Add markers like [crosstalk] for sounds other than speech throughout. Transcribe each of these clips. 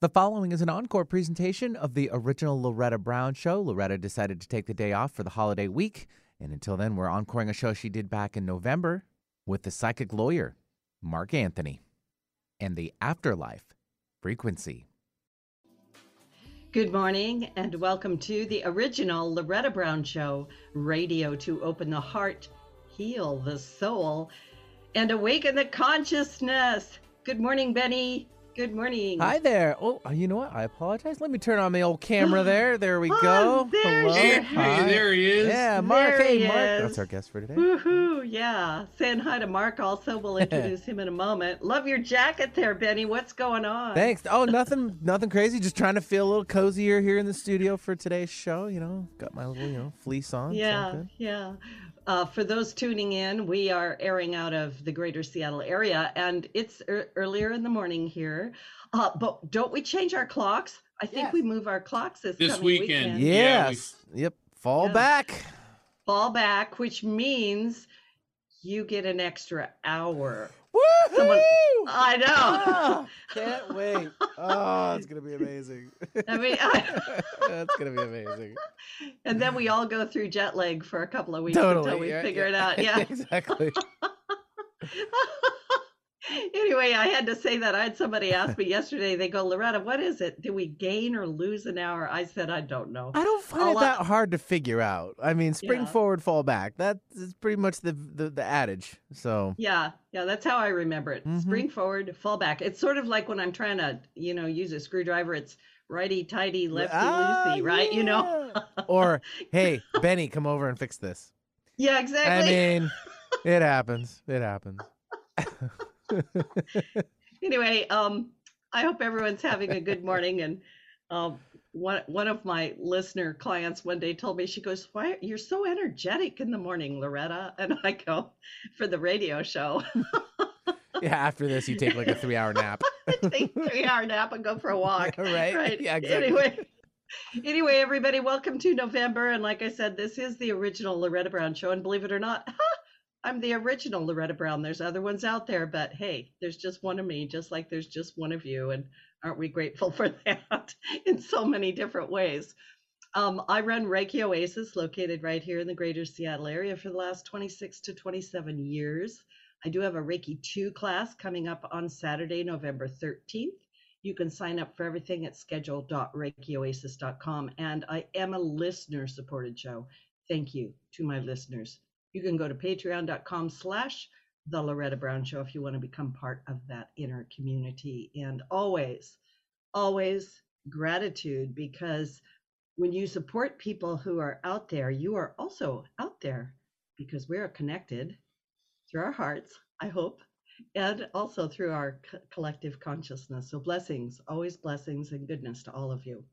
The following is an encore presentation of the original Loretta Brown show. Loretta decided to take the day off for the holiday week, and until then, we're encoring a show she did back in November with the psychic lawyer, Mark Anthony, and the afterlife frequency. Good morning, and welcome to the original Loretta Brown Show, radio to open the heart, heal the soul, and awaken the consciousness. Good morning, Benny. Good morning. Hi there. Oh, uh, you know what? I apologize. Let me turn on the old camera [gasps] there. There we Oh, go. there Hello. Hey. Hi. there he is. Yeah, Mark. There hey, he Mark. is. That's our guest for today. Woohoo! Mm-hmm. Yeah, saying hi to Mark. Also, we'll [laughs] introduce him in a moment. Love your jacket there, Benny. What's going on? Thanks. Oh, nothing, nothing crazy. Just trying to feel a little cozier here in the studio for today's show. You know, got my little, you know, fleece on. Yeah, yeah. Uh, for those tuning in, we are airing out of the greater Seattle area, and it's er- earlier in the morning here. Uh, but don't we change our clocks? I think Yes. we move our clocks this, This coming weekend. weekend. Yeah, we- Yes. Yep. Fall Yeah. back. Fall back, which means you get an extra hour. Someone- I know. Ah, [laughs] can't wait. Oh, it's gonna be amazing. I mean, I- [laughs] That's gonna be amazing. and then we all go through jet lag for a couple of weeks Totally. until we yeah, figure yeah. it out. [laughs] Yeah. exactly. Anyway, I had to say that. I had somebody ask me yesterday, they go, Loretta, what is it? Do we gain or lose an hour? I said, I don't know. I don't find A it that hard to figure out. I mean, spring Yeah. forward, fall back. That is pretty much the the, the adage. So Yeah, yeah, that's how I remember it. Mhm. Spring forward, fall back. It's sort of like when I'm trying to, you know, use a screwdriver, it's righty tighty, lefty Ah, loosey, right? You know? or hey, Benny, come over and fix this. [laughs] Yeah, exactly. I mean, it happens. It happens. [laughs] [laughs] anyway, um, I hope everyone's having a good morning. And um, one one of my listener clients one day told me, she goes, "Why you're so energetic in the morning, Loretta?" And I go, "For the radio show, [laughs] Yeah, after this, you take like a three hour nap. [laughs] take a three hour nap and go for a walk." right? Right. Yeah, exactly. Anyway. Anyway, everybody, welcome to November. And like I said, this is the original Loretta Brown show. And believe it or not, I'm the original Loretta Brown. There's other ones out there, but hey, there's just one of me, just like there's just one of you. And aren't we grateful [laughs] for that in so many different ways? Um, I run Reiki Oasis, located right here in the greater Seattle area for the last 26 to 27 years. I do have a Reiki 2 class coming up on Saturday, November 13th. You can sign up for everything at schedule.reikioasis.com. And I am a listener supported show. Thank you to my listeners. You can go to patreon.com slash the Loretta Brown Show if you want to become part of that inner community. And always, always gratitude because when you support people who are out there, you are also out there because we are connected through our hearts, I hope, and also through our co- collective consciousness. So, blessings, always blessings and goodness to all of you.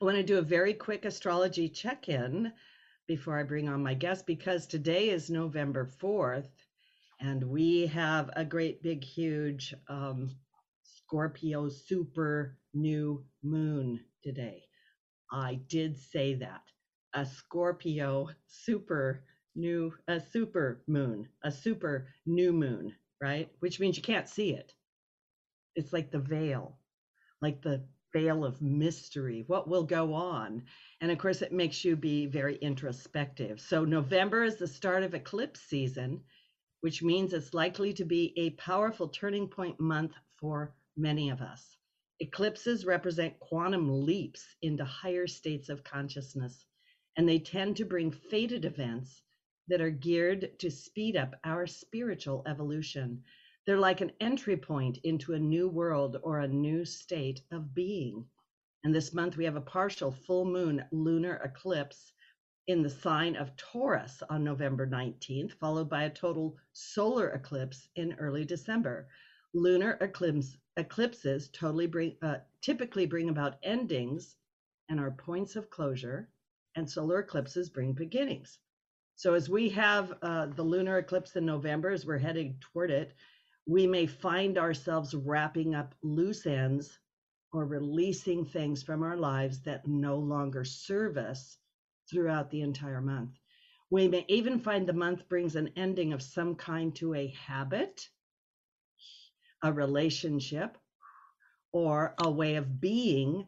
I want to do a very quick astrology check in before I bring on my guest because today is November 4th and we have a great, big, huge um, Scorpio super new moon today. I did say that. A Scorpio super new, a super moon, a super new moon, right? Which means you can't see it. It's like the veil, like the veil of mystery. What will go on? And of course, it makes you be very introspective. So, November is the start of eclipse season, which means it's likely to be a powerful turning point month for many of us. Eclipses represent quantum leaps into higher states of consciousness, and they tend to bring fated events that are geared to speed up our spiritual evolution. They're like an entry point into a new world or a new state of being. And this month we have a partial full moon lunar eclipse in the sign of Taurus on November 19th, followed by a total solar eclipse in early December. Lunar eclipse, eclipses totally bring, uh, typically bring about endings and are points of closure, and solar eclipses bring beginnings. So, as we have uh, the lunar eclipse in November, as we're heading toward it, we may find ourselves wrapping up loose ends or releasing things from our lives that no longer serve us throughout the entire month. We may even find the month brings an ending of some kind to a habit, a relationship, or a way of being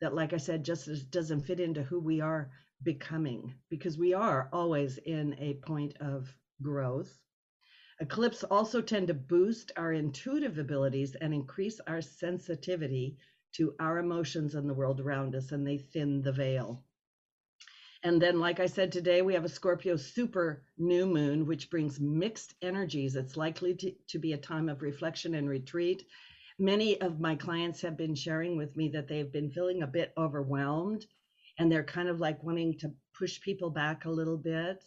that, like I said, just doesn't fit into who we are becoming because we are always in a point of growth. Eclipse also tend to boost our intuitive abilities and increase our sensitivity to our emotions and the world around us, and they thin the veil. And then, like I said today, we have a Scorpio super new moon, which brings mixed energies. It's likely to, to be a time of reflection and retreat. Many of my clients have been sharing with me that they've been feeling a bit overwhelmed and they're kind of like wanting to push people back a little bit.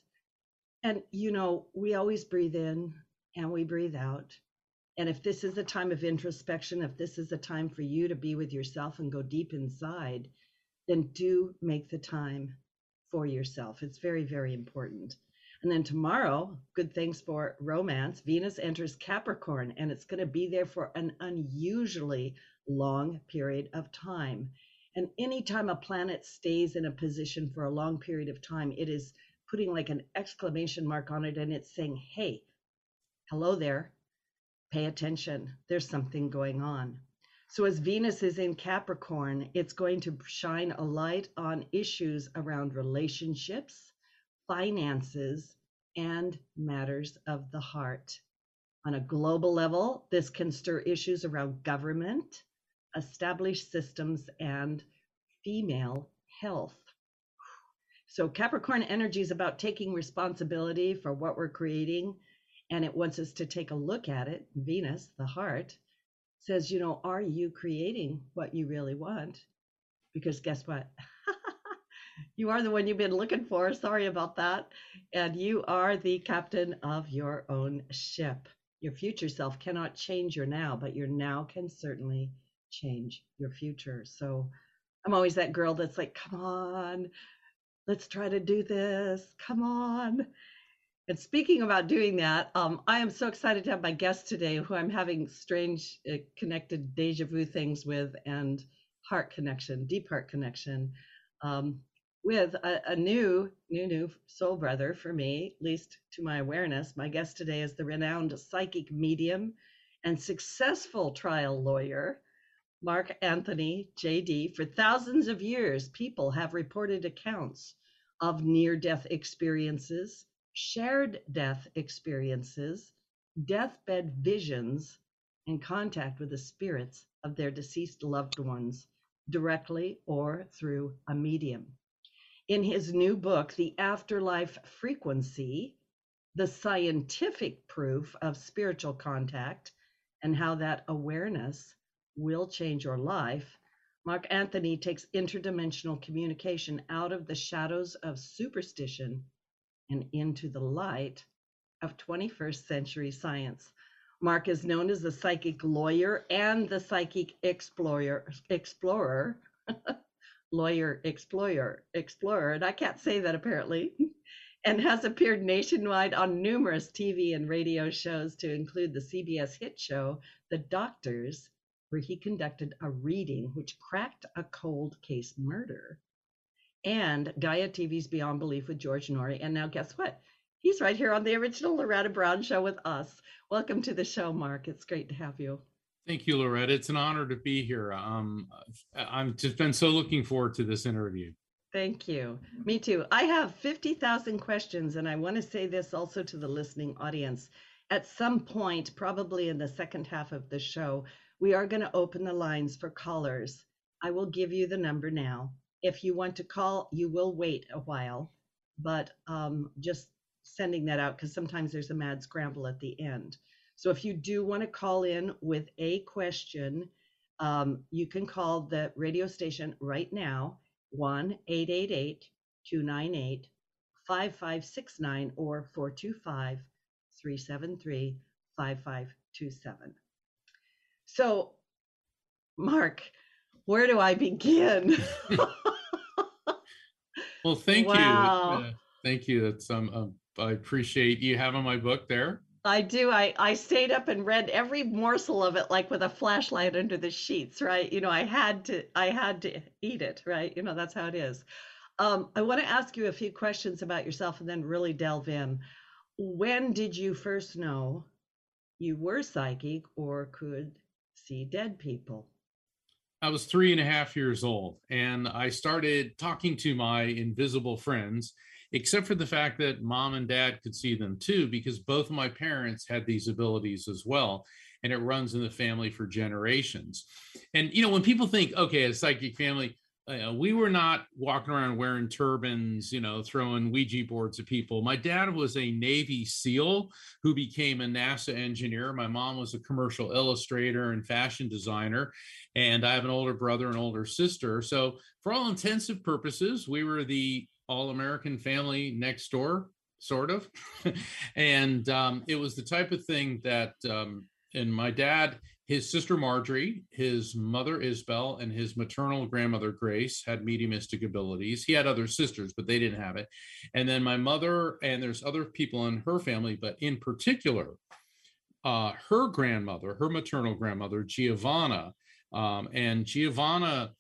And, you know, we always breathe in and we breathe out. And if this is a time of introspection, if this is a time for you to be with yourself and go deep inside, then do make the time for yourself. It's very, very important. And then tomorrow, good things for romance. Venus enters Capricorn and it's going to be there for an unusually long period of time. And anytime a planet stays in a position for a long period of time, it is putting like an exclamation mark on it and it's saying, hey, hello there, pay attention. There's something going on. So, as Venus is in Capricorn, it's going to shine a light on issues around relationships, finances, and matters of the heart. On a global level, this can stir issues around government, established systems, and female health. So, Capricorn energy is about taking responsibility for what we're creating, and it wants us to take a look at it. Venus, the heart, says, you know, are you creating what you really want? Because guess what? [laughs] you are the one you've been looking for. Sorry about that. And you are the captain of your own ship. Your future self cannot change your now, but your now can certainly change your future. So I'm always that girl that's like, come on, let's try to do this. Come on. And speaking about doing that, um, I am so excited to have my guest today, who I'm having strange uh, connected deja vu things with, and heart connection, deep heart connection, um, with a, a, new, new, new soul brother for me, at least to my awareness. My guest today is the renowned psychic medium and successful trial lawyer, Mark Anthony, JD. For thousands of years, people have reported accounts of near death experiences shared death experiences, deathbed visions, and contact with the spirits of their deceased loved ones, directly or through a medium. In his new book, The Afterlife Frequency, the scientific proof of spiritual contact and how that awareness will change your life, Mark Anthony takes interdimensional communication out of the shadows of superstition and into the light of 21st century science. Mark is known as the psychic lawyer and the psychic explorer, explorer, [laughs] lawyer, explorer, explorer, and I can't say that apparently, [laughs] and has appeared nationwide on numerous TV and radio shows to include the CBS hit show The Doctors, where he conducted a reading which cracked a cold case murder and Gaia TV's Beyond Belief with George Noory. And now, guess what? He's right here on the original Loretta Brown show with us. Welcome to the show, Mark. It's great to have you. Thank you, Loretta. It's an honor to be here. Um, I've just been so looking forward to this interview. Thank you. Me too. I have 50,000 questions, and I want to say this also to the listening audience. At some point, probably in the second half of the show, we are going to open the lines for callers. I will give you the number now if you want to call, you will wait a while, but um, just sending that out because sometimes there's a mad scramble at the end. So if you do want to call in with a question, um, you can call the radio station right now, 1 888 298 5569 or 425 373 5527. So, Mark, where do I begin? [laughs] well, thank wow. you. Uh, thank you. That's um, um, I appreciate you having my book there. I do. I I stayed up and read every morsel of it, like with a flashlight under the sheets, right? You know, I had to. I had to eat it, right? You know, that's how it is. Um, I want to ask you a few questions about yourself, and then really delve in. When did you first know you were psychic or could see dead people? I was three and a half years old, and I started talking to my invisible friends, except for the fact that mom and dad could see them too, because both of my parents had these abilities as well. And it runs in the family for generations. And, you know, when people think, okay, a psychic family, uh, we were not walking around wearing turbans, you know, throwing Ouija boards at people. My dad was a Navy SEAL who became a NASA engineer. My mom was a commercial illustrator and fashion designer. And I have an older brother and older sister. So, for all intensive purposes, we were the all American family next door, sort of. [laughs] and um, it was the type of thing that, um, and my dad his sister Marjorie, his mother Isabel, and his maternal grandmother Grace had mediumistic abilities. He had other sisters, but they didn't have it. And then my mother, and there's other people in her family, but in particular, uh, her grandmother, her maternal grandmother, Giovanna, um, and Giovanna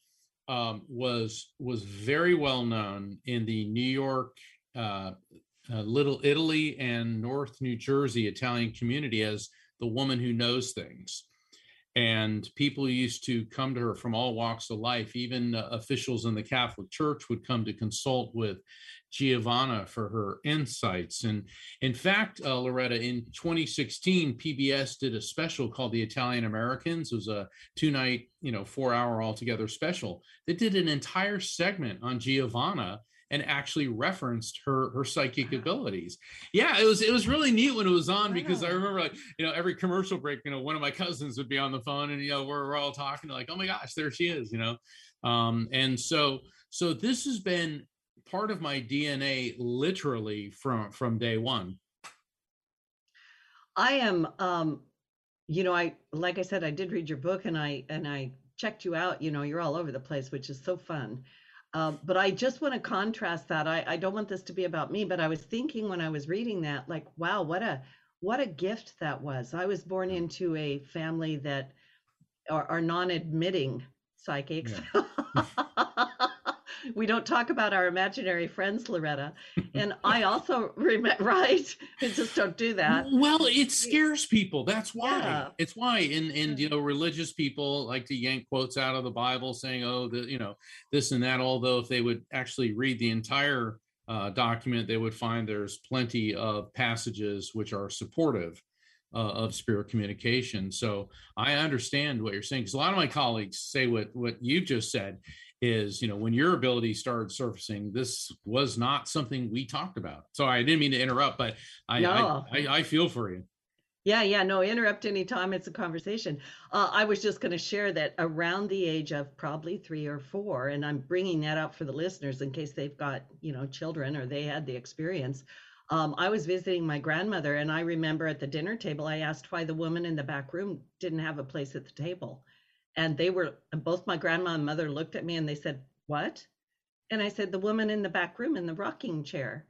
um, was was very well known in the New York, uh, uh, Little Italy, and North New Jersey Italian community as the woman who knows things and people used to come to her from all walks of life. Even uh, officials in the catholic church would come to consult with giovanna for her insights. And in fact uh, loretta in 2016 pbs did a special called the italian americans. It was a two night you know four hour altogether special that did an entire segment on giovanna and actually referenced her her psychic abilities. Yeah, it was it was really neat when it was on because I remember like you know every commercial break, you know, one of my cousins would be on the phone and you know we're, we're all talking like, oh my gosh, there she is, you know, um, and so so this has been part of my DNA literally from from day one. I am um you know I like I said I did read your book and I and I checked you out you know you're all over the place which is so fun um, but I just want to contrast that. I, I don't want this to be about me, but I was thinking when I was reading that, like, wow, what a what a gift that was. I was born into a family that are, are non-admitting psychics. Yeah. [laughs] we don't talk about our imaginary friends, Loretta. [laughs] And I also remember, [laughs] right? We just don't do that. Well, it scares people. That's why. Yeah. It's why. And and you know, religious people like to yank quotes out of the Bible, saying, "Oh, the you know, this and that." Although, if they would actually read the entire uh, document, they would find there's plenty of passages which are supportive uh, of spirit communication. So I understand what you're saying because a lot of my colleagues say what what you just said is you know when your ability started surfacing this was not something we talked about so i didn't mean to interrupt but i no. I, I, I, feel for you yeah yeah no interrupt anytime it's a conversation uh, i was just going to share that around the age of probably three or four and i'm bringing that up for the listeners in case they've got you know children or they had the experience um, I was visiting my grandmother, and I remember at the dinner table, I asked why the woman in the back room didn't have a place at the table. And they were both my grandma and mother looked at me and they said, What? And I said, The woman in the back room in the rocking chair.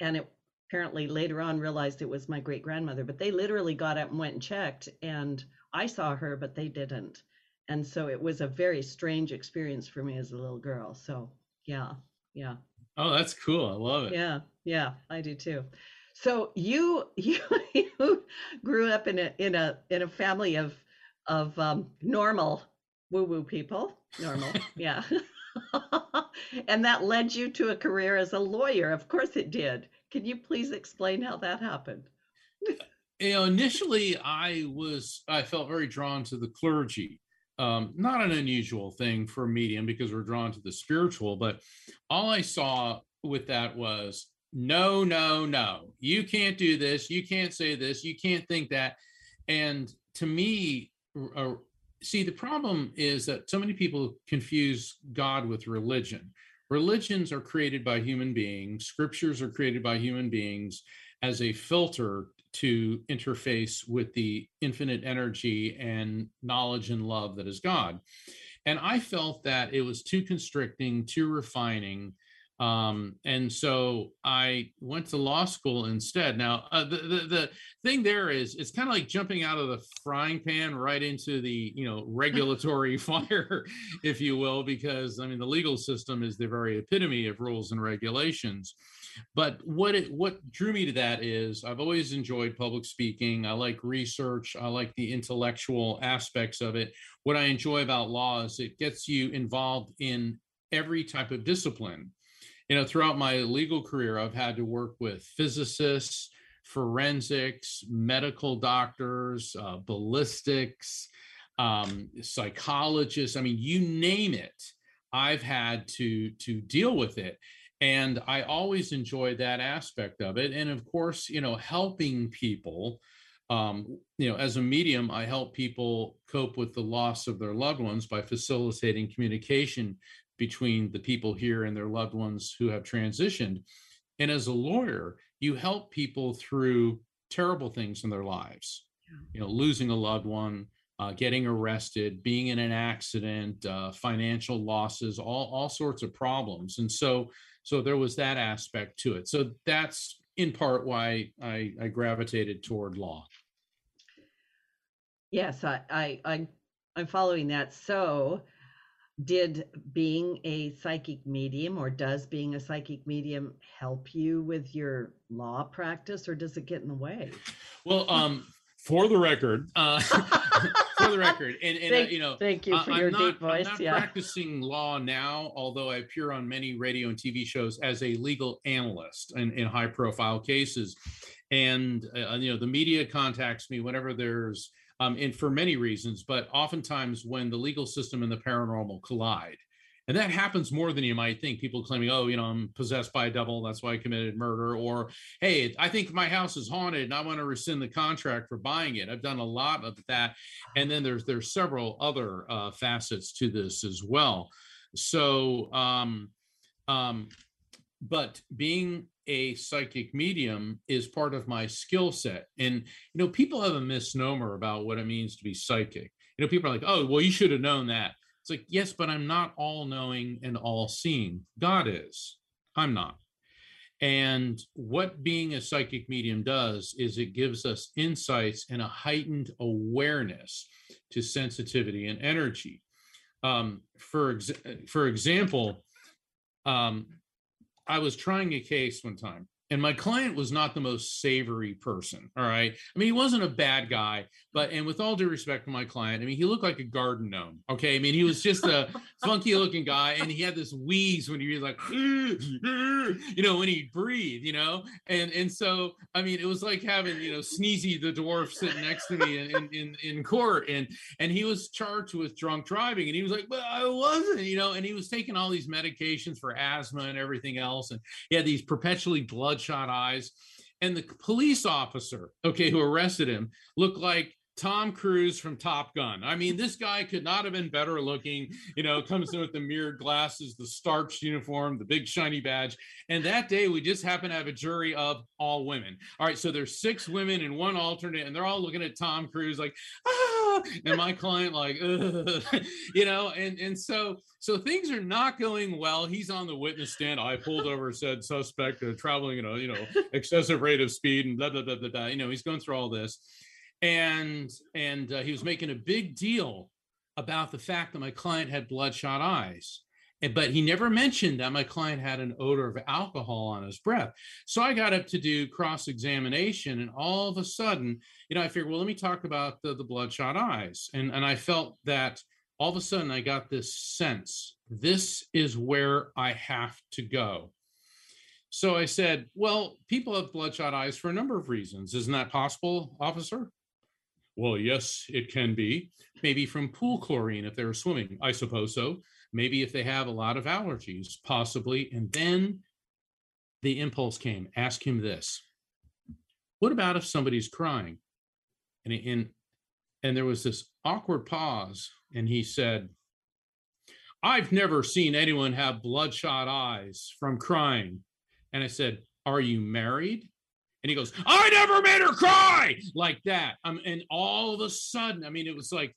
And it apparently later on realized it was my great grandmother, but they literally got up and went and checked. And I saw her, but they didn't. And so it was a very strange experience for me as a little girl. So, yeah, yeah. Oh, that's cool. I love it. Yeah, yeah, I do too. So you you, [laughs] you grew up in a in a in a family of of um, normal woo woo people. Normal, yeah. [laughs] and that led you to a career as a lawyer. Of course it did. Can you please explain how that happened? you know, initially I was I felt very drawn to the clergy. Um, not an unusual thing for a medium because we're drawn to the spiritual, but all I saw with that was no, no, no. You can't do this. You can't say this. You can't think that. And to me, uh, see the problem is that so many people confuse god with religion. Religions are created by human beings. Scriptures are created by human beings as a filter to interface with the infinite energy and knowledge and love that is god. And i felt that it was too constricting too refining Um, and so I went to law school instead. Now, uh, the, the, the thing there is, it's kind of like jumping out of the frying pan right into the you know [laughs] regulatory [laughs] fire, if you will, because I mean the legal system is the very epitome of rules and regulations. But what it what drew me to that is I've always enjoyed public speaking. I like research. I like the intellectual aspects of it. What I enjoy about law is it gets you involved in every type of discipline. You know, throughout my legal career, I've had to work with physicists, forensics, medical doctors, uh, ballistics, um, psychologists. I mean, you name it. I've had to to deal with it and i always enjoy that aspect of it and of course you know helping people um, you know as a medium i help people cope with the loss of their loved ones by facilitating communication between the people here and their loved ones who have transitioned. And as a lawyer you help people through terrible things in their lives. You know losing a loved one uh, getting arrested being in an accident uh, financial losses all all sorts of problems. And so so there was that aspect to it. So that's in part why i, I gravitated toward law. Yes I, I i i'm following that. So did being a psychic medium or does being a psychic medium help you with your law practice or does it get in the way well um for the record, uh, [laughs] for the record, and, and uh, thank, uh, you know, thank you for I'm your not, deep voice. I'm not yeah. practicing law now, although I appear on many radio and TV shows as a legal analyst in, in high profile cases, and uh, you know, the media contacts me whenever there's, um, and for many reasons, but oftentimes when the legal system and the paranormal collide and that happens more than you might think. People claiming, oh, you know, I'm possessed by a devil. That's why I committed murder. Or, hey, I think my house is haunted and I want to rescind the contract for buying it. I've done a lot of that. And then there's there's several other uh, facets to this as well. So, um, um, but being a psychic medium is part of my skill set. And, you know, people have a misnomer about what it means to be psychic. You know, people are like, oh, well, you should have known that. It's like, yes, but I'm not all knowing and all seeing. God is. I'm not. And what being a psychic medium does is it gives us insights and a heightened awareness to sensitivity and energy. Um, for ex- for example, um, I was trying a case one time, and my client was not the most savory person all right? I mean he wasn't a bad guy but and with all due respect to my client i mean he looked like a garden gnome okay? I mean he was just a [laughs] funky looking guy and he had this wheeze when he was like [laughs] you know when he breathed you know? And and so i mean it was like having you know sneezy the dwarf sitting next to me in in, in court and and he was charged with drunk driving and he was like but i wasn't you know? And he was taking all these medications for asthma and everything else and he had these perpetually blood bloodshot eyes. And the police officer, okay, who arrested him looked like Tom Cruise from Top Gun. I mean, this guy could not have been better looking. You know, comes in with the mirrored glasses, the starched uniform, the big shiny badge. And that day, we just happen to have a jury of all women. All right, so there's six women and one alternate, and they're all looking at Tom Cruise like, ah, [laughs] and my client like, [laughs] you know, and and so so things are not going well. He's on the witness stand. I pulled over, said suspect uh, traveling, you know, you know, excessive rate of speed, and blah blah blah blah blah. You know, he's going through all this and and uh, he was making a big deal about the fact that my client had bloodshot eyes but he never mentioned that my client had an odor of alcohol on his breath so i got up to do cross examination and all of a sudden you know i figured well let me talk about the, the bloodshot eyes and and i felt that all of a sudden i got this sense this is where i have to go so I said, Well, people have bloodshot eyes for a number of reasons. Isn't that possible, officer? Well, yes, it can be. Maybe from pool chlorine if they're swimming. I suppose so. Maybe if they have a lot of allergies, possibly. And then the impulse came ask him this What about if somebody's crying? And, and, and there was this awkward pause. And he said, I've never seen anyone have bloodshot eyes from crying. And I said, Are you married? and he goes, "I never made her cry," like that. Um, and all of a sudden, I mean, it was like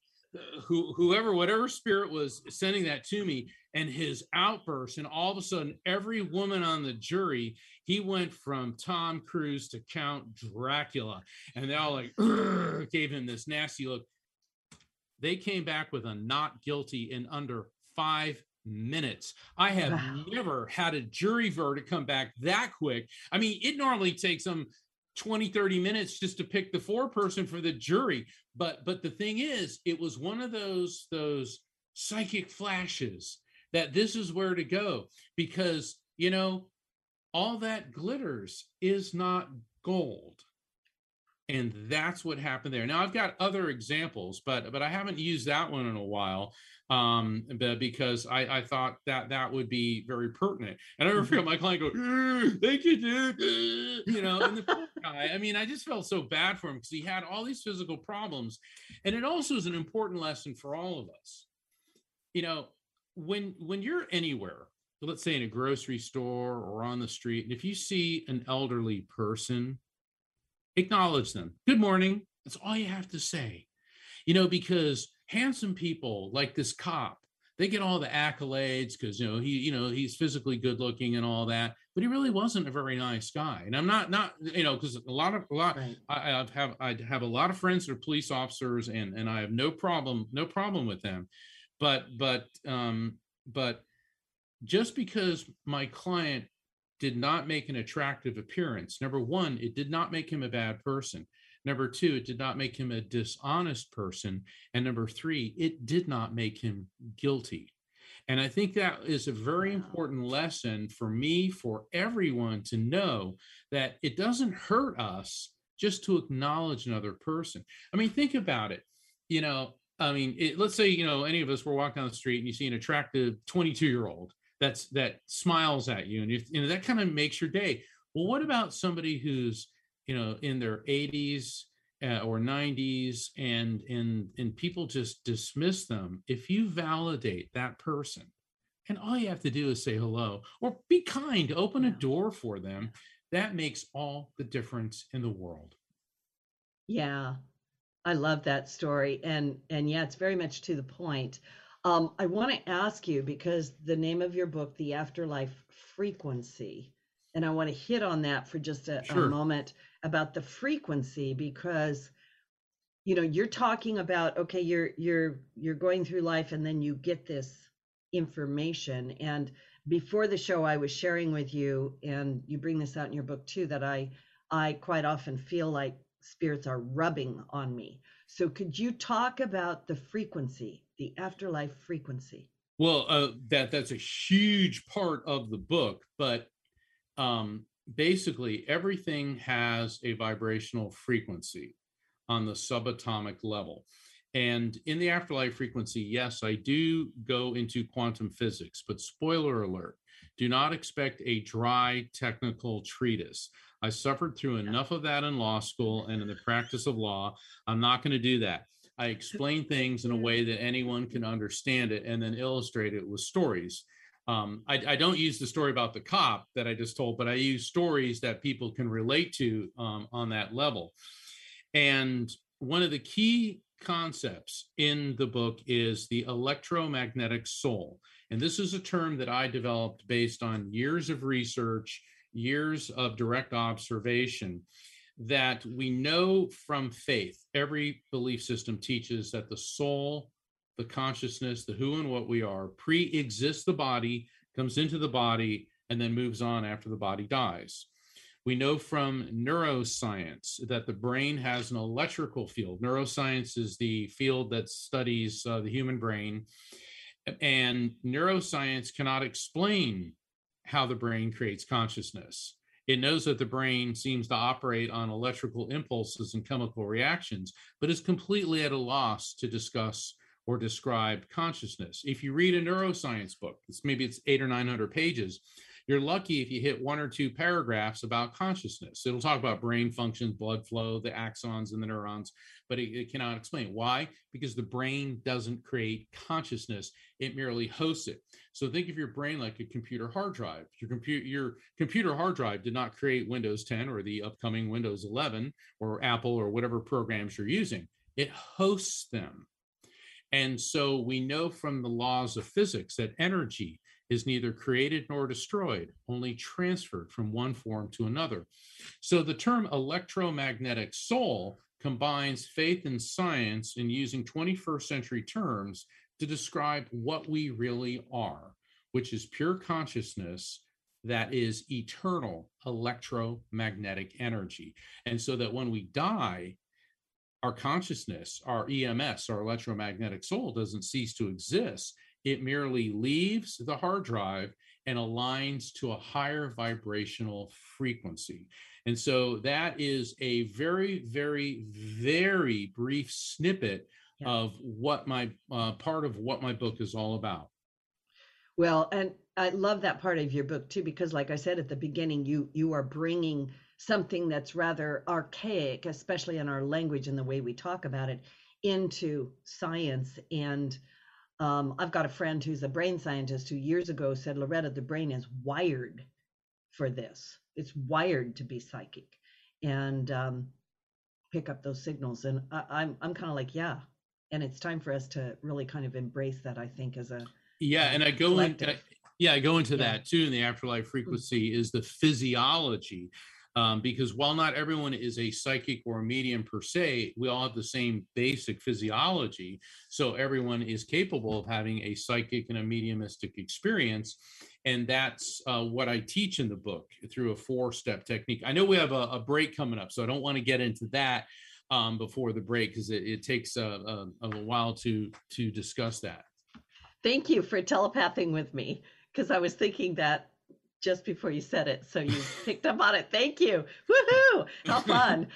who whoever whatever spirit was sending that to me and his outburst and all of a sudden every woman on the jury he went from tom cruise to count dracula and they all like [clears throat] gave him this nasty look they came back with a not guilty in under five minutes. I have wow. never had a jury verdict come back that quick. I mean, it normally takes them 20 30 minutes just to pick the four person for the jury. But but the thing is it was one of those those psychic flashes that this is where to go because you know all that glitters is not gold. And that's what happened there. Now i've got other examples but but i haven't used that one in a while um but because i i thought that that would be very pertinent. And i never forget [laughs] my client go thank you dude you know and the poor guy i mean i just felt so bad for him because he had all these physical problems. And it also is an important lesson for all of us. You know when when you're anywhere let's say in a grocery store or on the street and if you see an elderly person acknowledge them. Good morning. That's all you have to say. You know because handsome people like this cop. They get all the accolades because you know he you know he's physically good looking and all that but he really wasn't a very nice guy. And i'm not not you know because a lot of a lot right. I, I have i have a lot of friends that are police officers and and i have no problem no problem with them. But but um but just because my client did not make an attractive appearance number one it did not make him a bad person Number two, it did not make him a dishonest person. And number three, it did not make him guilty. And I think that is a very important lesson for me, for everyone to know that it doesn't hurt us just to acknowledge another person. I mean, think about it. You know, I mean, it, let's say, you know, any of us were walking down the street and you see an attractive 22 year old that's that smiles at you and you, you know, that kind of makes your day. Well, what about somebody who's you know in their 80s uh, or 90s and and and people just dismiss them. If you validate that person and all you have to do is say hello or be kind open a door for them that makes all the difference in the world. Yeah. I love that story and and yeah it's very much to the point. Um, i want to ask you because the name of your book the afterlife frequency and i want to hit on that for just a, sure. a moment about the frequency because you know you're talking about okay you're you're you're going through life and then you get this information. And before the show i was sharing with you and you bring this out in your book too that i i quite often feel like spirits are rubbing on me. So could you talk about the frequency the afterlife frequency? Well uh, that that's a huge part of the book but um basically everything has a vibrational frequency on the subatomic level. And in the afterlife frequency, yes, I do go into quantum physics, but spoiler alert, do not expect a dry technical treatise. I suffered through enough of that in law school and in the practice of law. I'm not going to do that. I explain things in a way that anyone can understand it and then illustrate it with stories um, I, I, don't use the story about the cop that I just told, but I use stories that people can relate to um, on that level. And one of the key concepts in the book is the electromagnetic soul. And this is a term that I developed based on years of research, years of direct observation that we know from faith. Every belief system teaches that the soul the consciousness, the who and what we are, pre exists the body, comes into the body, and then moves on after the body dies. We know from neuroscience that the brain has an electrical field. Neuroscience is the field that studies uh, the human brain. And neuroscience cannot explain how the brain creates consciousness. It knows that the brain seems to operate on electrical impulses and chemical reactions, but is completely at a loss to discuss or describe consciousness. If you read a neuroscience book, it's maybe it's eight or 900 pages, you're lucky if you hit one or two paragraphs about consciousness. It'll talk about brain functions, blood flow, the axons and the neurons, but it, it cannot explain. Why? Because the brain doesn't create consciousness, it merely hosts it. So think of your brain like a computer hard drive. Your your computer hard drive did not create Windows 10 or the upcoming Windows 11 or Apple or whatever programs you're using. It hosts them And so we know from the laws of physics that energy is neither created nor destroyed, only transferred from one form to another. So the term electromagnetic soul combines faith and science in using 21st century terms to describe what we really are, which is pure consciousness that is eternal electromagnetic energy. And so that when we die, our consciousness, our EMS, our electromagnetic soul doesn't cease to exist. It merely leaves the hard drive and aligns to a higher vibrational frequency. And so that is a very, very, very brief snippet of what my uh, part of what my book is all about. Well, and I love that part of your book too, because like I said at the beginning, you you are bringing something that's rather archaic, especially in our language and the way we talk about it, into science. And um, I've got a friend who's a brain scientist who years ago said, Loretta, the brain is wired for this. It's wired to be psychic and um, pick up those signals. And I, I'm I'm kind of like, yeah. And it's time for us to really kind of embrace that. I think as a yeah, and I go into yeah, I go into yeah. that too in the afterlife mm. frequency is the physiology um, because while not everyone is a psychic or a medium per se, we all have the same basic physiology. So everyone is capable of having a psychic and a mediumistic experience. And that's uh, what I teach in the book through a four step technique. I know we have a, a, break coming up, so I don't want to get into that um, before the break because it, it, takes a, a, a while to to discuss that. Thank you for telepathing with me because I was thinking that just before you said it. So you picked up on it. Thank you. Woohoo! How fun.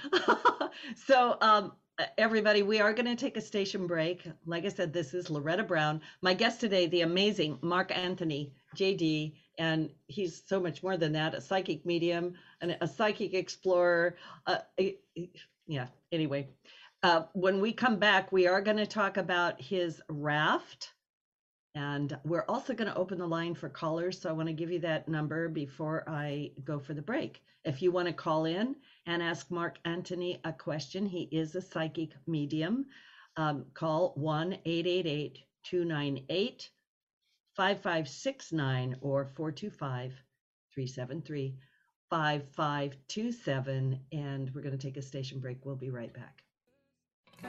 [laughs] so, um, everybody, we are going to take a station break. Like I said, this is Loretta Brown. My guest today, the amazing Mark Anthony, JD, and he's so much more than that a psychic medium, and a psychic explorer. Uh, yeah, anyway. Uh, when we come back, we are going to talk about his raft and we're also going to open the line for callers. So I want to give you that number before I go for the break. If you want to call in and ask Mark Anthony a question, he is a psychic medium. Um, call 1 888 298 5569 or 425 373 5527. And we're going to take a station break. We'll be right back.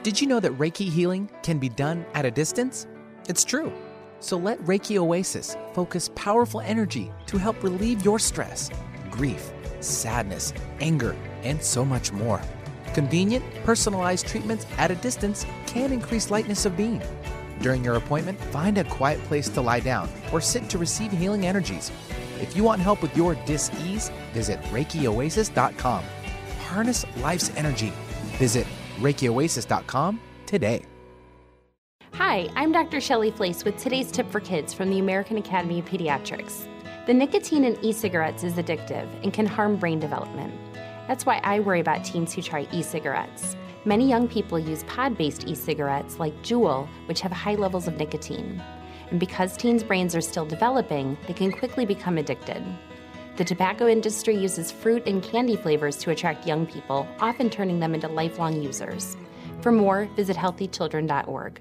Did you know that Reiki healing can be done at a distance? It's true. So let Reiki Oasis focus powerful energy to help relieve your stress, grief, sadness, anger, and so much more. Convenient, personalized treatments at a distance can increase lightness of being. During your appointment, find a quiet place to lie down or sit to receive healing energies. If you want help with your dis-ease, visit ReikiOasis.com. Harness life's energy. Visit ReikiOasis.com today. Hi, I'm Dr. Shelly Flais with today's tip for kids from the American Academy of Pediatrics. The nicotine in e cigarettes is addictive and can harm brain development. That's why I worry about teens who try e cigarettes. Many young people use pod based e cigarettes like Juul, which have high levels of nicotine. And because teens' brains are still developing, they can quickly become addicted. The tobacco industry uses fruit and candy flavors to attract young people, often turning them into lifelong users. For more, visit healthychildren.org.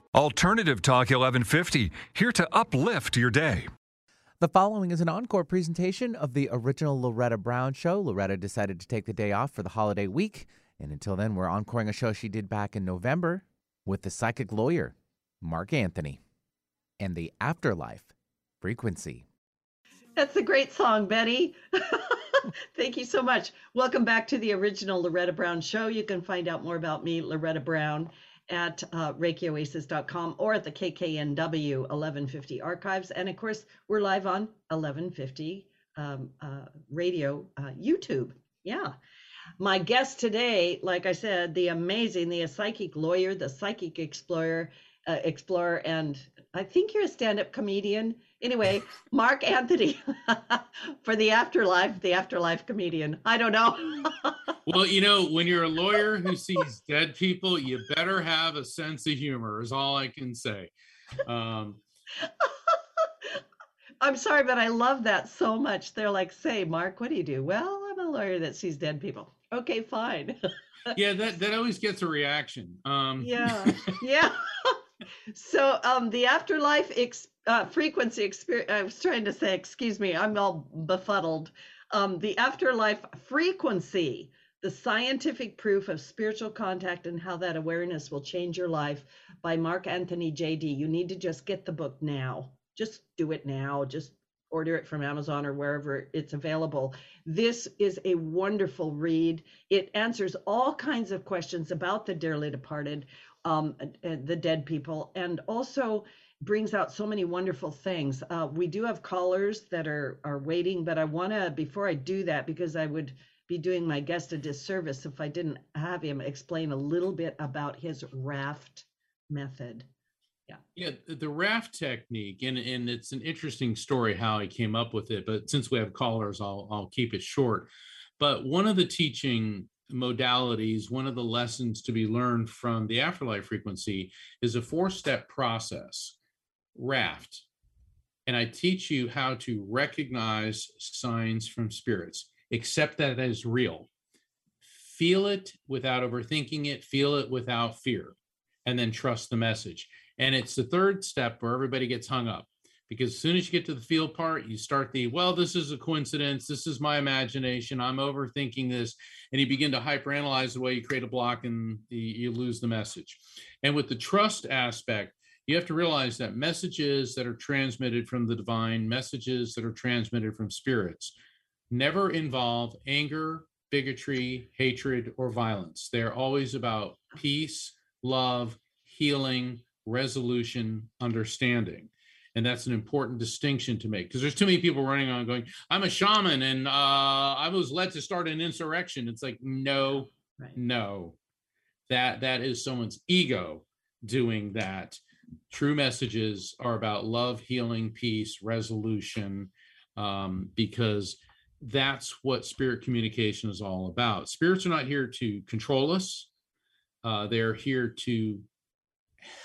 Alternative Talk 1150, here to uplift your day. The following is an encore presentation of the original Loretta Brown show. Loretta decided to take the day off for the holiday week, and until then, we're encoring a show she did back in November with the psychic lawyer, Mark Anthony, and the afterlife frequency. That's a great song, Betty. [laughs] Thank you so much. Welcome back to the original Loretta Brown show. You can find out more about me, Loretta Brown at uh, ReikiOasis.com or at the KKNW 1150 archives. And of course, we're live on 1150 um, uh, radio uh, YouTube. Yeah. My guest today, like I said, the amazing, the psychic lawyer, the psychic explorer, uh, explorer, and I think you're a stand-up comedian. Anyway, Mark Anthony [laughs] for the afterlife, the afterlife comedian. I don't know. [laughs] well, you know, when you're a lawyer who sees dead people, you better have a sense of humor. Is all I can say. Um, [laughs] I'm sorry, but I love that so much. They're like, "Say, Mark, what do you do?" Well, I'm a lawyer that sees dead people. Okay, fine. yeah, that that always gets a reaction. Um, yeah, yeah. So, um, the afterlife ex- uh, frequency experience. I was trying to say, excuse me, I'm all befuddled. Um, the afterlife frequency, the scientific proof of spiritual contact and how that awareness will change your life by Mark Anthony JD. You need to just get the book now just do it now. Just order it from Amazon or wherever it's available. This is a wonderful read. It answers all kinds of questions about the dearly departed, um, the dead people, and also brings out so many wonderful things. Uh, we do have callers that are are waiting, but I want to before I do that because I would be doing my guest a disservice if I didn't have him explain a little bit about his raft method. Yeah. Yeah the raft technique and and it's an interesting story how he came up with it but since we have callers i'll i'll keep it short. But one of the teaching modalities one of the lessons to be learned from the afterlife frequency is a four step process raft. And i teach you how to recognize signs from spirits. Accept that as real. Feel it without overthinking it. Feel it without fear. And then trust the message. And it's the third step where everybody gets hung up because as soon as you get to the field part, you start the, well, this is a coincidence. This is my imagination. I'm overthinking this. And you begin to hyperanalyze the way you create a block and you lose the message. And with the trust aspect, you have to realize that messages that are transmitted from the divine, messages that are transmitted from spirits, never involve anger, bigotry, hatred, or violence. They're always about peace, love, healing, resolution, understanding. And that's an important distinction to make because there's too many people running on going, I'm a shaman and uh, I was led to start an insurrection. It's like, no, right. no. That that is someone's ego doing that. True messages are about love, healing, peace, resolution, um, because that's what spirit communication is all about. Spirits are not here to control us. Uh, they're here to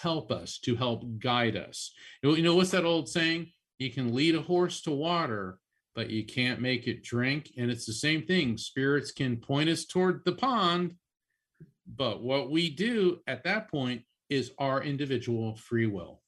help us, to help guide us. You know, what's that old saying? You can lead a horse to water, but you can't make it drink. And it's the same thing. Spirits can point us toward the pond, but what we do at that point is our individual free will.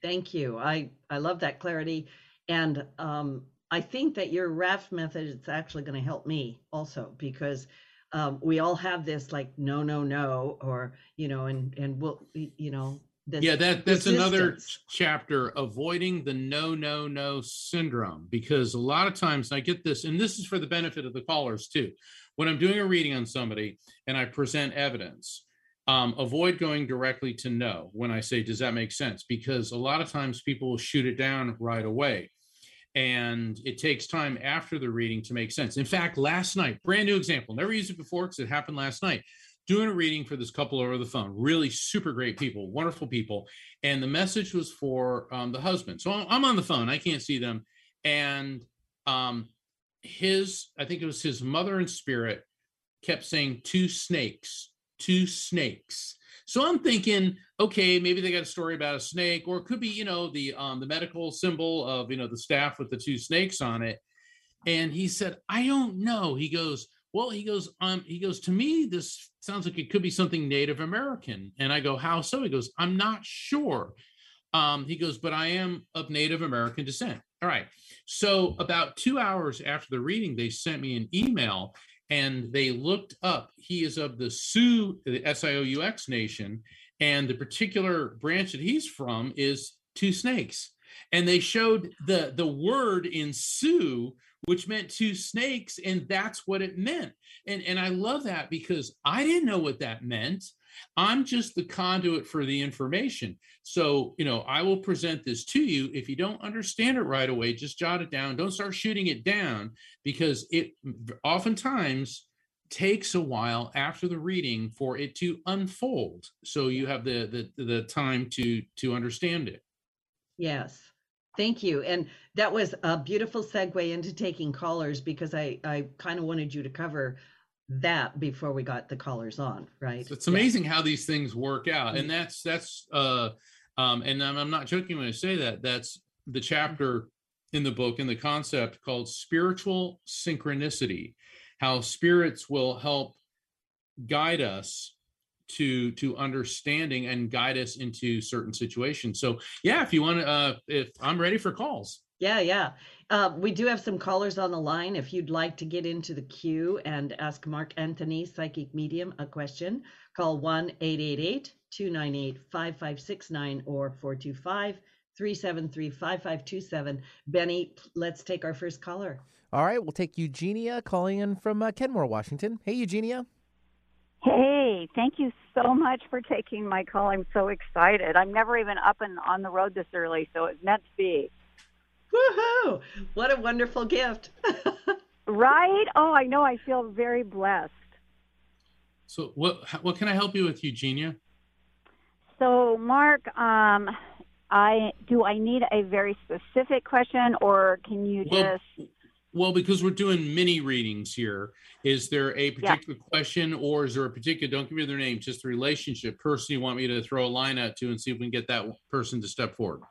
Thank you. I, I love that clarity. And um, I think that your raft method is actually going to help me also because um, we all have this like no no no or you know and and we'll you know yeah that that's resistance. another chapter avoiding the no no no syndrome because a lot of times i get this and this is for the benefit of the callers too. When i'm doing a reading on somebody and i present evidence um, avoid going directly to no when i say does that make sense? Because a lot of times people will shoot it down right away and it takes time after the reading to make sense. In fact, last night, brand new example, never used it before because it happened last night. Doing a reading for this couple over the phone, really super great people, wonderful people. And the message was for um, the husband. So I'm on the phone, I can't see them. And um, his, I think it was his mother in spirit, kept saying, two snakes, two snakes. So I'm thinking, okay, maybe they got a story about a snake, or it could be, you know, the um, the medical symbol of you know the staff with the two snakes on it. And he said, I don't know. He goes, well, he goes, um, he goes, to me, this sounds like it could be something Native American. And I go, how so? He goes, I'm not sure. Um, he goes, but I am of Native American descent. All right. So about two hours after the reading, they sent me an email and they looked up. He is of the Sioux, the S-I-O-U-X nation, and the particular branch that he's from is two snakes. And they showed the the word in Sioux, which meant two snakes, and that's what it meant. And and I love that because I didn't know what that meant. I'm just the conduit for the information. So, you know, I will present this to you. If you don't understand it right away, just jot it down. Don't start shooting it down because it oftentimes takes a while after the reading for it to unfold so you have the the, the time to to understand it Yes. Thank you. And that was a beautiful segue into taking callers because I, I kind of wanted you to cover that before we got the callers on, right? So it's Yeah. amazing how these things work out Mm. and that's that's uh um and I'm, I'm not joking when i say that that's the chapter in the book in the concept called spiritual synchronicity how spirits will help guide us to to understanding and guide us into certain situations so yeah if you want to uh if i'm ready for calls Yeah, yeah. Uh, we do have some callers on the line. If you'd like to get into the queue and ask Mark Anthony, psychic medium, a question, call 1 888 298 5569 or 425 373 5527. Benny, let's take our first caller. All right, we'll take Eugenia calling in from uh, Kenmore, Washington. Hey, Eugenia. Hey, thank you so much for taking my call. I'm so excited. I'm never even up and on the road this early, so it's meant to be. Woohoo! What a wonderful gift. [laughs] Right? Oh, I know. I feel very blessed. so what what can i help you with eugenia So, Mark, um, I do I need a very specific question, or can you Well, just? Well, because we're doing mini readings here, is there a particular question or is there a particular, don't give me their name, just the relationship person you want me to throw a line at to and see if we can get that person to step forward?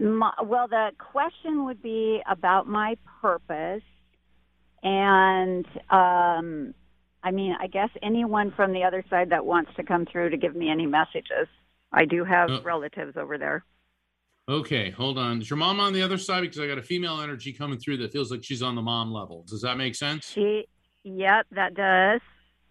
My, well, the question would be about my purpose, and um, I mean, I guess anyone from the other side that wants to come through to give me any messages. I do have Uh, relatives over there. Okay, hold on. Is your mom on the other side? Because I got a female energy coming through that feels like she's on the mom level. Does that make sense? She, yep, that does.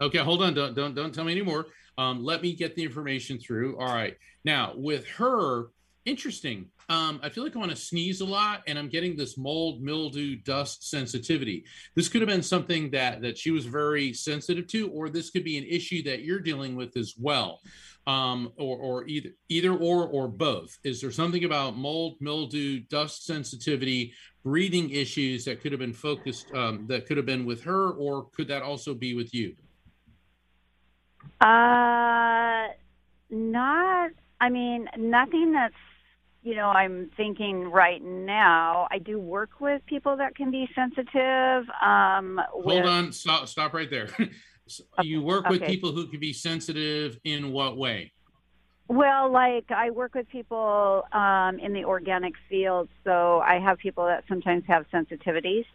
Okay, hold on. Don't don't don't tell me anymore. Um, let me get the information through. All right. Now with her, interesting. Um, I feel like I want to sneeze a lot, and I'm getting this mold, mildew, dust sensitivity. This could have been something that that she was very sensitive to, or this could be an issue that you're dealing with as well, um, or or either either or or both. Is there something about mold, mildew, dust sensitivity, breathing issues that could have been focused um, that could have been with her, or could that also be with you? Uh, not. I mean, nothing that's. You know, I'm thinking right now. I do work with people that can be sensitive. Um, Hold with, on, stop, stop right there. [laughs] You work with okay. people who can be sensitive in what way? Well, like I work with people um, in the organic field, so I have people that sometimes have sensitivities.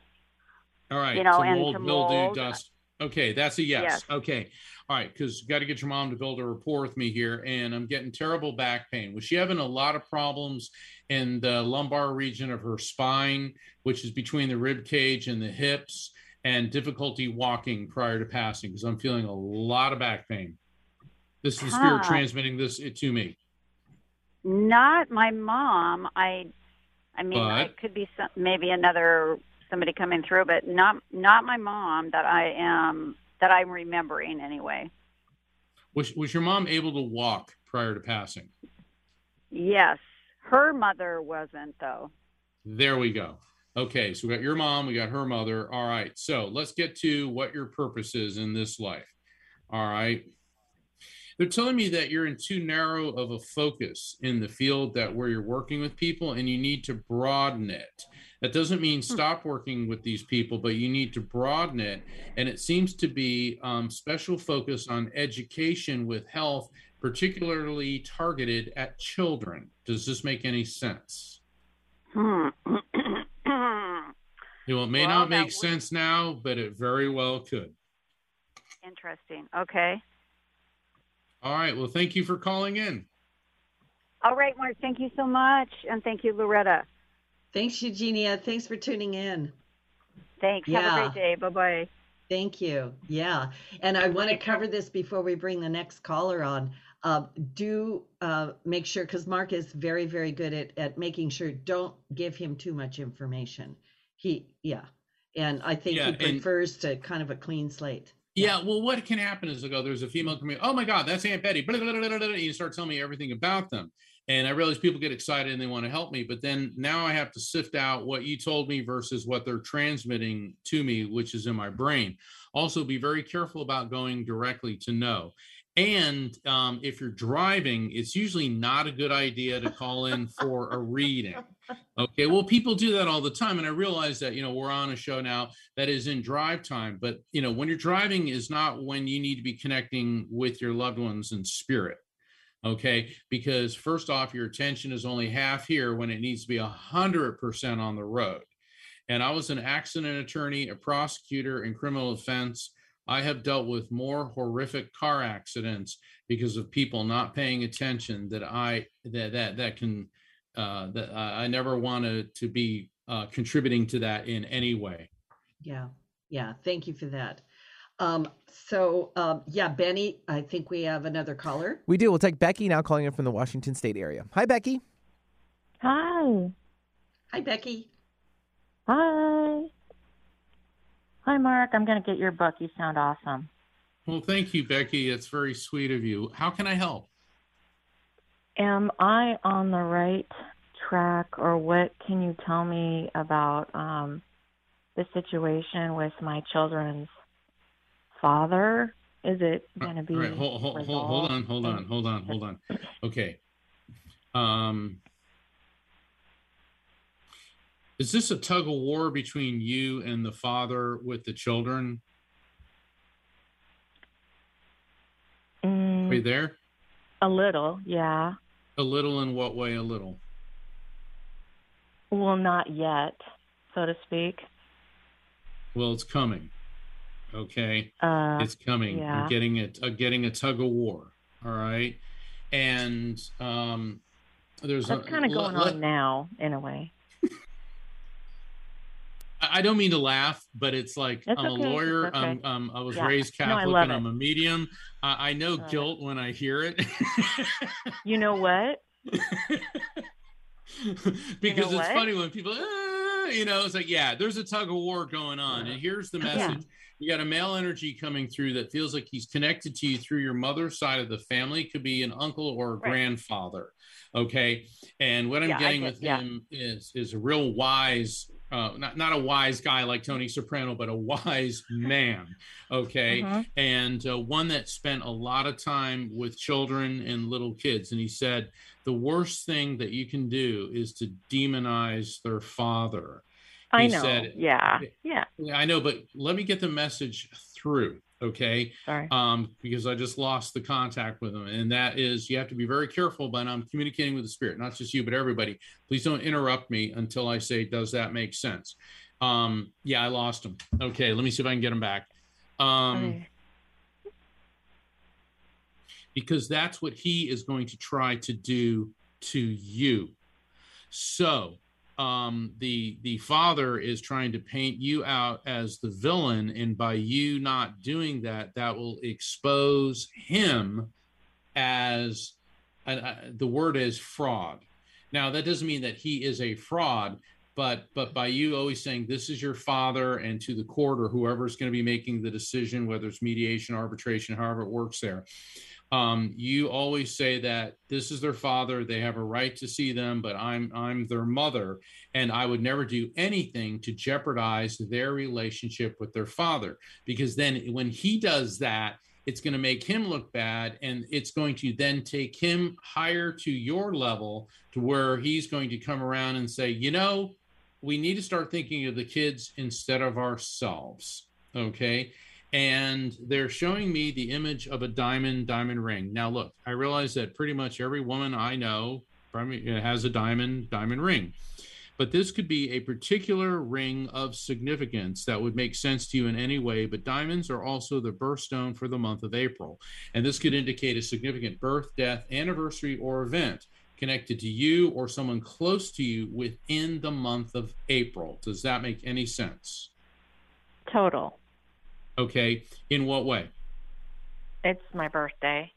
All right, You know, to and mold, mildew, mold. dust. Okay, that's a yes. Yes. Okay, all right, because got to get your mom to build a rapport with me here, and I'm getting terrible back pain. Was she having a lot of problems in the lumbar region of her spine, which is between the rib cage and the hips, and difficulty walking prior to passing? Because I'm feeling a lot of back pain. This is the spirit transmitting this to me. Not my mom. I, I mean, But- it could be some, maybe another somebody coming through, but not not my mom that I am that I'm remembering anyway. Was was your mom able to walk prior to passing? Yes, her mother wasn't though. There we go. Okay, so we got your mom, we got her mother. All right, so let's get to what your purpose is in this life. All right. They're telling me that you're in too narrow of a focus in the field that where you're working with people and you need to broaden it. That doesn't mean stop working with these people, but you need to broaden it. And it seems to be um, special focus on education with health, particularly targeted at children. Does this make any sense? Hmm. [clears throat] You know, it may Well, not make would- sense now, but it very well could. Interesting. Okay. All right. Well, thank you for calling in. All right, Mark. Thank you so much, and thank you, Loretta. Thanks, Eugenia. Thanks for tuning in. Thanks. Have a great day. Bye bye. Thank you. Yeah. And I want to cover this before we bring the next caller on. Uh, do uh, make sure, because Mark is very, very good at, at making sure don't give him too much information. He, yeah. And I think Yeah, he and- prefers to kind of a clean slate. Yeah. Well, what can happen is, like, oh, there's a female coming. Oh my God, that's Aunt Betty. Blah, blah, blah, and you start telling me everything about them. and I realize people get excited and they want to help me, but then now I have to sift out what you told me versus what they're transmitting to me, which is in my brain. Also, be very careful about going directly to no. And um, if you're driving, it's usually not a good idea to call in for a reading. Okay, well, people do that all the time, and I realize that you know we're on a show now that is in drive time, but you know when you're driving is not when you need to be connecting with your loved ones in spirit okay because first off your attention is only half here when it needs to be a hundred percent on the road and i was an accident attorney a prosecutor in criminal defense i have dealt with more horrific car accidents because of people not paying attention that i that that that can uh that i never wanted to be uh contributing to that in any way yeah yeah thank you for that um, so um, yeah, Benny, I think we have another caller. We do. We'll take Becky now calling in from the Washington State area. Hi, Becky. Hi. Hi, Becky. Hi. Hi, Mark. I'm going to get your book. You sound awesome. Well, thank you, Becky. It's very sweet of you. How can I help? Am I on the right track, or what can you tell me about um, the situation with my children's father? Is it going to be? All right, hold, hold, hold, hold on, hold on, hold on, hold on. Okay. Um, is this a tug of war between you and the father with the children? Mm, Are you there? a little, yeah. A little in what way? A little. Well, not yet, so to speak. Well, it's coming. Okay. Uh, it's coming. yeah. You're getting it. Uh, getting a tug of war. All right. And um, there's that's a, kind of going let- on now, in a way. I don't mean to laugh, but it's like I'm a lawyer. okay. I'm, um, I was Yeah. raised Catholic, love and I'm it. a medium. I I know Love it. guilt when I hear it. You know what? [laughs] because it's what? funny when people, "Ah," you know, it's like, yeah, there's a tug of war going on. And here's the [laughs] message you got a male energy coming through that feels like he's connected to you through your mother's side of the family. It could be an uncle or a Right. grandfather. Okay. And what I'm Yeah, getting get- with yeah. him is is a real wise, uh, not, not a wise guy like Tony Soprano, but a wise man. Okay Mhm. and uh, one that spent a lot of time with children and little kids. And he said, the worst thing that you can do is to demonize their father. I He know. said-. Yeah. Yeah, I know, but let me get the message through. Okay. Sorry. Um, because I just lost the contact with him. And that is you have to be very careful when I'm communicating with the spirit, not just you, but everybody. Please don't interrupt me until I say, does that make sense? Um, yeah, I lost him. Okay, let me see if I can get him back. Um, Okay. because that's what he is going to try to do to you. So um, the the father is trying to paint you out as the villain, and by you not doing that, that will expose him as uh, uh, the word is fraud. Now that doesn't mean that he is a fraud, but but by you always saying this is your father and to the court or whoever's going to be making the decision, whether it's mediation, arbitration, however it works there, um, you always say that this is their father they have a right to see them but i'm i'm their mother and i would never do anything to jeopardize their relationship with their father because then when he does that it's going to make him look bad and it's going to then take him higher to your level to where he's going to come around and say you know we need to start thinking of the kids instead of ourselves okay and they're showing me the image of a diamond diamond ring. Now look i realize that pretty much every woman i know has a diamond diamond ring but this could be a particular ring of significance that would make sense to you in any way but diamonds are also the birthstone for the month of april and this could indicate a significant birth death anniversary or event connected to you or someone close to you within the month of april. Does that make any sense? Total. Okay in what way It's my birthday.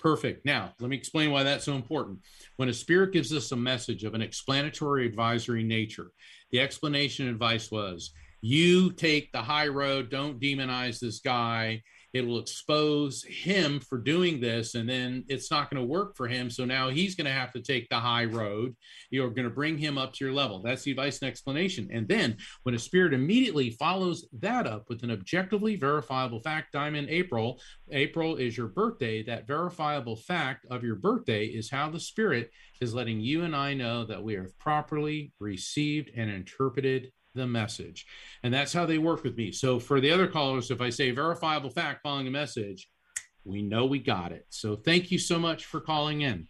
Perfect. Now, let me explain why that's so important. When a spirit gives us a message of an explanatory advisory nature, the explanation advice was you take the high road, don't demonize this guy, it will expose him for doing this and then it's not going to work for him. So now he's going to have to take the high road. You're going to bring him up to your level. That's the advice and explanation. And then when a spirit immediately follows that up with an objectively verifiable fact diamond april april is your birthday. That verifiable fact of your birthday is how the spirit is letting you and i know that we have properly received and interpreted the message. And that's how they work with me. So for the other callers, if I say verifiable fact following a message, we know we got it. So thank you so much for calling in.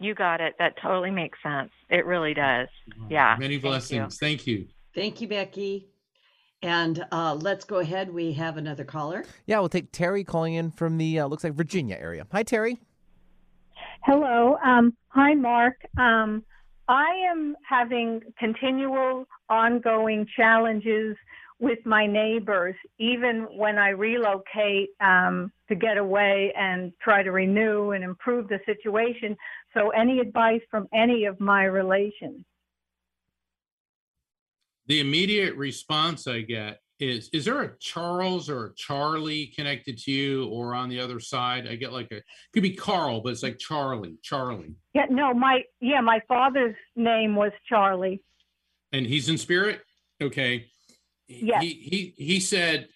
You got it. That totally makes sense. It really does. Yeah. Many blessings. Thank you. Thank you, thank you Becky. And uh, let's go ahead. We have another caller. Yeah, we'll take Terry calling in from the uh, looks like Virginia area. Hi, Terry. Hello. Um, hi, Mark. Um, I am having continual ongoing challenges with my neighbors, even when I relocate um, to get away and try to renew and improve the situation. So, any advice from any of my relations? The immediate response I get is is there a Charles or a Charlie connected to you or on the other side? I get like a could be Carl, but it's like Charlie, Charlie. Yeah, no, my yeah, my father's name was Charlie. And he's in spirit? Okay. Yeah. He he he said,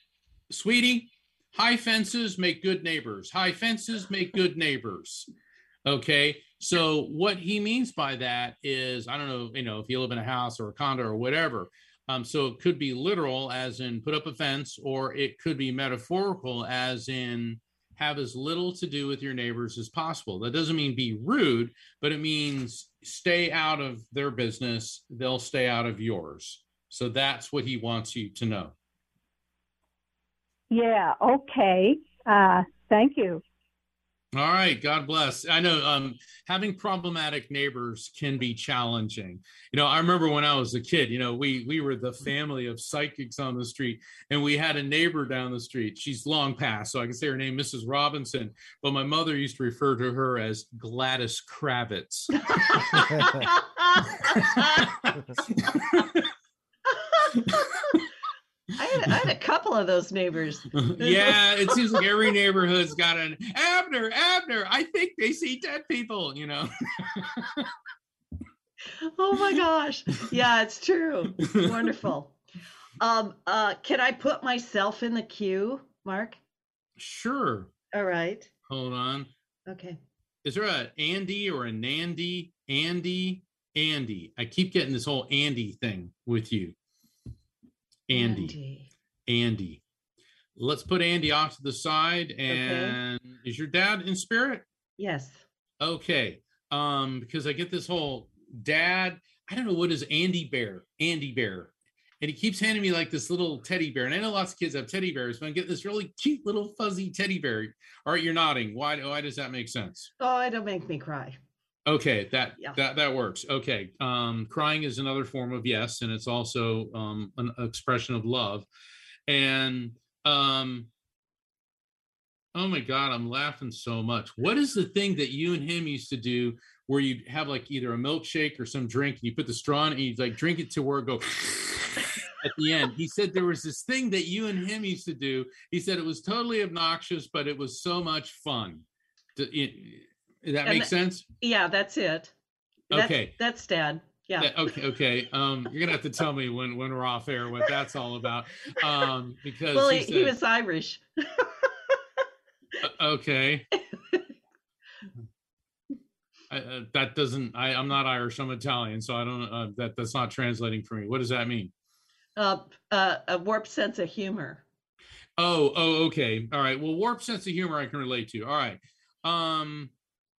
"Sweetie, high fences make good neighbors. High fences make good neighbors." Okay. So what he means by that is I don't know, you know, if you live in a house or a condo or whatever, um, so it could be literal, as in put up a fence, or it could be metaphorical, as in have as little to do with your neighbors as possible. That doesn't mean be rude, but it means stay out of their business. They'll stay out of yours. So that's what he wants you to know. Yeah. Okay. Uh, thank you. All right, God bless. I know um, having problematic neighbors can be challenging. You know, I remember when I was a kid. You know, we we were the family of psychics on the street, and we had a neighbor down the street. She's long past, so I can say her name, Mrs. Robinson. But my mother used to refer to her as Gladys Kravitz. [laughs] [laughs] [laughs] I had, I had, a couple of those neighbors. [laughs] yeah, [laughs] it seems like every neighborhood's got an Abner, Abner. I think they see dead people, you know. oh my gosh. Yeah, it's true. [laughs] Wonderful. Um, uh, can I put myself in the queue, Mark? Sure. All right. Hold on. Okay. Is there a Andy or a Nandy? Andy, Andy. I keep getting this whole Andy thing with you. Andy. Andy. Andy. Let's put Andy off to the side. And okay. is your dad in spirit? Yes. Okay. Um, because I get this whole dad. I don't know what is Andy Bear. Andy Bear. And he keeps handing me like this little teddy bear. And I know lots of kids have teddy bears, but I get this really cute little fuzzy teddy bear. All right, you're nodding. Why, why does that make sense? Oh, it'll make me cry. Okay, that yeah. that that works. Okay, um, crying is another form of yes, and it's also um, an expression of love. And um, oh my god, I'm laughing so much. What is the thing that you and him used to do where you'd have like either a milkshake or some drink, and you put the straw in, and you like drink it to where it go [laughs] at the end. He said there was this thing that you and him used to do. He said it was totally obnoxious, but it was so much fun. To, it, that makes sense? Yeah, that's it. That's, okay. That's dad. Yeah. That, okay. Okay. Um, you're gonna have to tell me when when we're off air what that's all about. Um, because well, he, he, said, he was Irish. uh, okay. [laughs] I, uh, that doesn't. I, I'm not Irish. I'm Italian, so I don't. Uh, that that's not translating for me. What does that mean? Uh, uh, a warped sense of humor. Oh. Oh. Okay. All right. Well, warped sense of humor I can relate to. All right. Um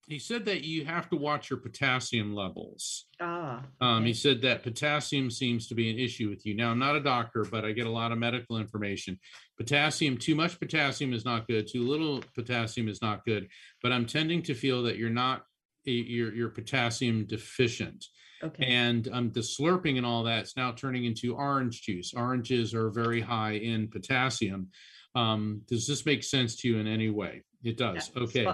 he said that you have to watch your potassium levels. Ah. Um, he said that potassium seems to be an issue with you. Now, I'm not a doctor, but I get a lot of medical information. Potassium, too much potassium is not good. Too little potassium is not good. But I'm tending to feel that you're not you're you're potassium deficient. Okay. And um, the slurping and all that's now turning into orange juice. Oranges are very high in potassium. Um, does this make sense to you in any way? It does. Yeah, okay.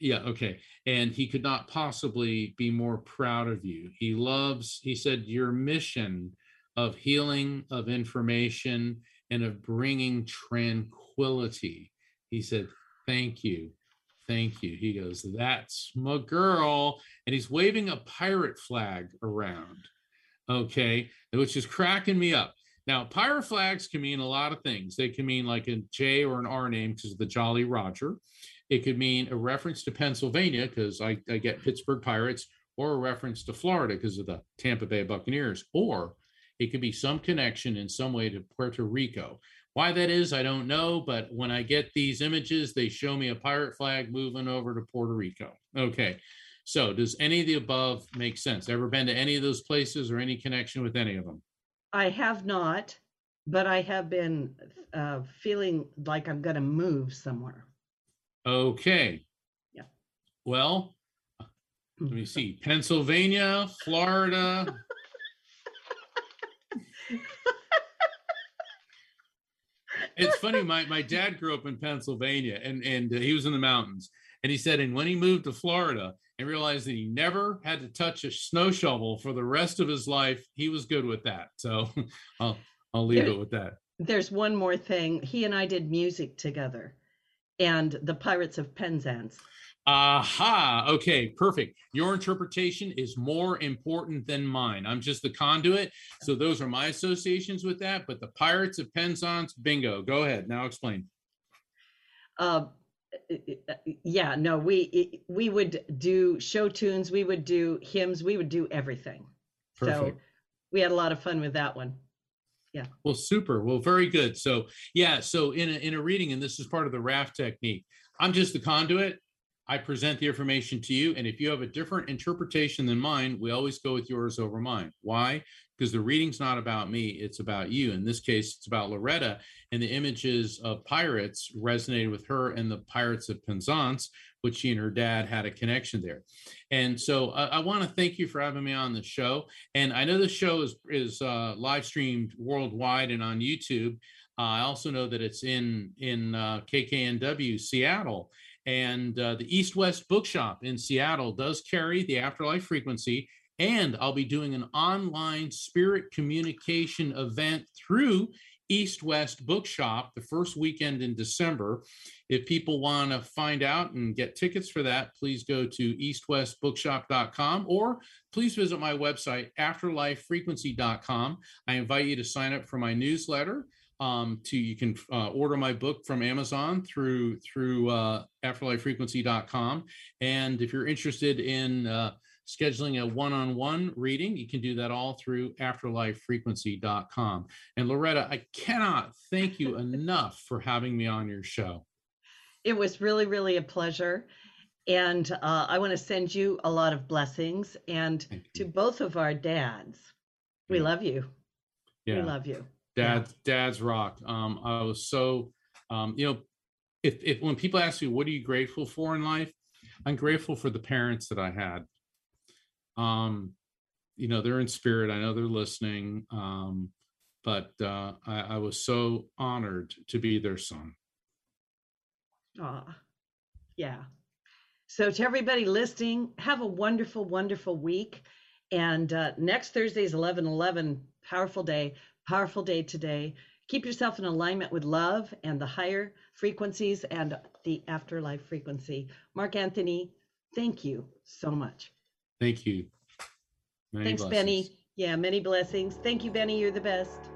Yeah, okay. And he could not possibly be more proud of you. He loves, he said, your mission of healing, of information, and of bringing tranquility He said, Thank you. Thank you. He goes, That's my girl. And he's waving a pirate flag around. Okay. Which is cracking me up. Now, pirate flags can mean a lot of things. They can mean like a J or an R name because of the Jolly Roger. It could mean a reference to Pennsylvania because I, I get Pittsburgh Pirates, or a reference to Florida because of the Tampa Bay Buccaneers, or it could be some connection in some way to Puerto Rico. Why that is, I don't know, but when I get these images, they show me a pirate flag moving over to Puerto Rico. Okay. So, does any of the above make sense? Ever been to any of those places or any connection with any of them? I have not, but I have been uh, feeling like I'm going to move somewhere. Okay. Yeah. Well, let me see. Pennsylvania, Florida. it's funny. My my dad grew up in Pennsylvania, and and uh, he was in the mountains. And he said, and when he moved to Florida and realized that he never had to touch a snow shovel for the rest of his life, he was good with that. So [laughs] I'll I'll leave it with that. There's one more thing. He and I did music together, and the Pirates of Penzance. Aha. Okay, perfect. Your interpretation is more important than mine. I'm just the conduit. So those are my associations with that. But the Pirates of Penzance, bingo. Go ahead. Now explain. Uh, yeah, no, we we would do show tunes, we would do hymns, we would do everything. So we had a lot of fun with that one. Well, super. Well, very good. So yeah, so in a in a reading, and this is part of the raft technique, I'm just the conduit. I present the information to you. And if you have a different interpretation than mine, we always go with yours over mine. Why? Because the reading's not about me, it's about you. In this case, it's about Loretta. And the images of pirates resonated with her and the Pirates of Penzance, which she and her dad had a connection there. And so I, want to thank you for having me on the show. And I know the show is is uh, live streamed worldwide and on YouTube. Uh, I also know that it's in in uh, KKNW Seattle, and uh, the East West Bookshop in Seattle does carry the Afterlife Frequency. And I'll be doing an online spirit communication event through East West Bookshop the first weekend in December. If people want to find out and get tickets for that, please go to eastwestbookshop.com or please visit my website, afterlifefrequency.com. I invite you to sign up for my newsletter. Um, to you can uh, order my book from Amazon through through uh, afterlifefrequency.com. And if you're interested in uh, scheduling a one-on-one reading, you can do that all through afterlifefrequency.com. And Loretta, I cannot thank you [laughs] enough for having me on your show. It was really, really a pleasure. And uh, I want to send you a lot of blessings and to both of our dads. We Yeah. love you. We love you. dad dad's rock um i was so um you know if if when people ask me what are you grateful for in life i'm grateful for the parents that i had um you know they're in spirit i know they're listening um but uh i, I was so honored to be their son Aw, yeah. So to everybody listening, have a wonderful, wonderful week. And uh, next Thursday is 11 11, powerful day, powerful day today. Keep yourself in alignment with love and the higher frequencies and the afterlife frequency. Mark Anthony, thank you so much. Thank you Many Thanks, blessings. Benny. Yeah, many blessings. Thank you, Benny. You're the best.